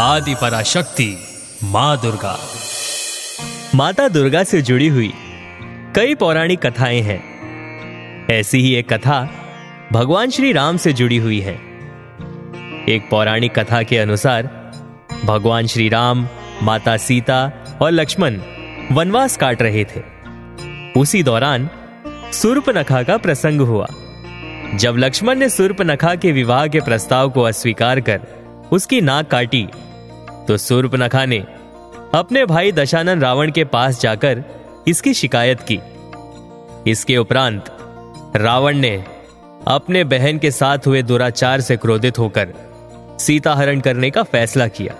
आदि पराशक्ति माँ दुर्गा। माता दुर्गा से जुड़ी हुई कई पौराणिक कथाएँ हैं। ऐसी ही एक कथा भगवान श्री राम से जुड़ी हुई है। एक पौराणिक कथा के अनुसार भगवान श्री राम, माता सीता और लक्ष्मण वनवास काट रहे थे। उसी दौरान सूर्पनखा का प्रसंग हुआ। जब लक्ष्मण ने सूर्पनखा के विवाह के प्रस्ताव को अस्वीकार कर उसकी नाक काटी तो सूर्पनखा ने अपने भाई दशानन रावण के पास जाकर इसकी शिकायत की। इसके उपरांत रावण ने अपने बहन के साथ हुए दुराचार से क्रोधित होकर सीता हरण करने का फैसला किया।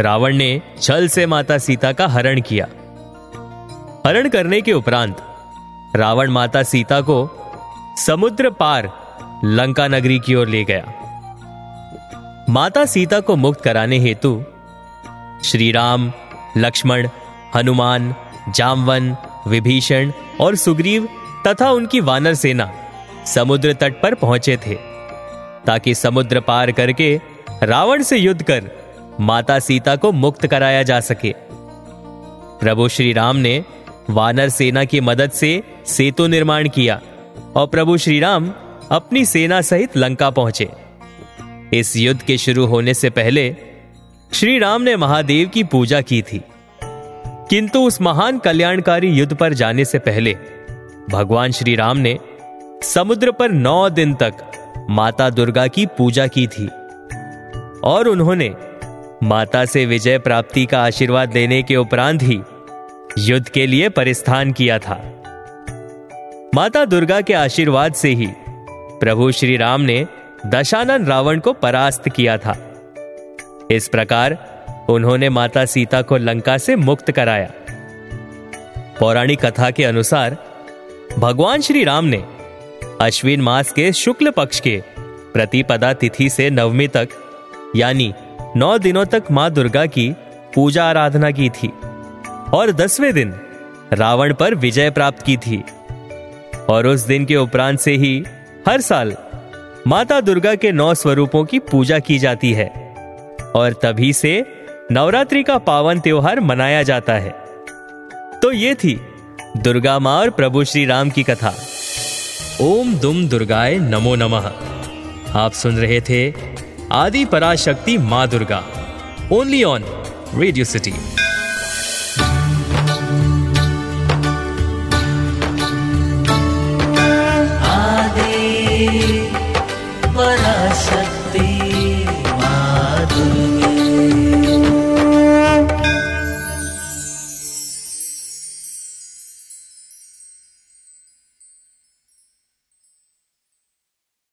रावण ने छल से माता सीता का हरण किया। हरण करने के उपरांत रावण माता सीता को समुद्र पार लंका नगरी की ओर ले गया। माता सीता को मुक्त कराने हेतु श्री राम लक्ष्मण, हनुमान, जामवन, विभीषण और सुग्रीव तथा उनकी वानर सेना समुद्र तट पर पहुँचे थे, ताकि समुद्र पार करके रावण से युद्ध कर माता सीता को मुक्त कराया जा सके। प्रभु श्री राम ने वानर सेना की मदद से सेतु निर्माण किया और प्रभु श्री राम अपनी सेना सहित लंका पहुँचे। इस युद्ध के शुरू होने से पहले श्री राम ने महादेव की पूजा की थी। किंतु उस महान कल्याणकारी युद्ध पर जाने से पहले भगवान श्री राम ने समुद्र पर नौ दिन तक माता दुर्गा की पूजा की थी और उन्होंने माता से विजय प्राप्ति का आशीर्वाद देने के उपरांत ही युद्ध के लिए परिस्थान किया था। माता दुर्गा के आशीर्वाद से ही प्रभु श्री राम ने दशानन रावण को परास्त किया था। इस प्रकार उन्होंने माता सीता को लंका से मुक्त कराया। पौराणिक कथा के अनुसार भगवान श्री राम ने अश्विन मास के शुक्ल पक्ष के प्रतिपदा तिथि से नवमी तक, यानी नौ दिनों तक माँ दुर्गा की पूजा आराधना की थी और दसवें दिन रावण पर विजय प्राप्त की थी। और उस दिन के उपरांत से ही हर साल माता दुर्गा के नौ स्वरूपों की पूजा की जाती है और तभी से नवरात्रि का पावन त्योहार मनाया जाता है। तो ये थी दुर्गा माँ और प्रभु श्री राम की कथा। ओम दुम दुर्गाए नमो नमः। आप सुन रहे थे आदि पराशक्ति माँ Durga. Only on radio city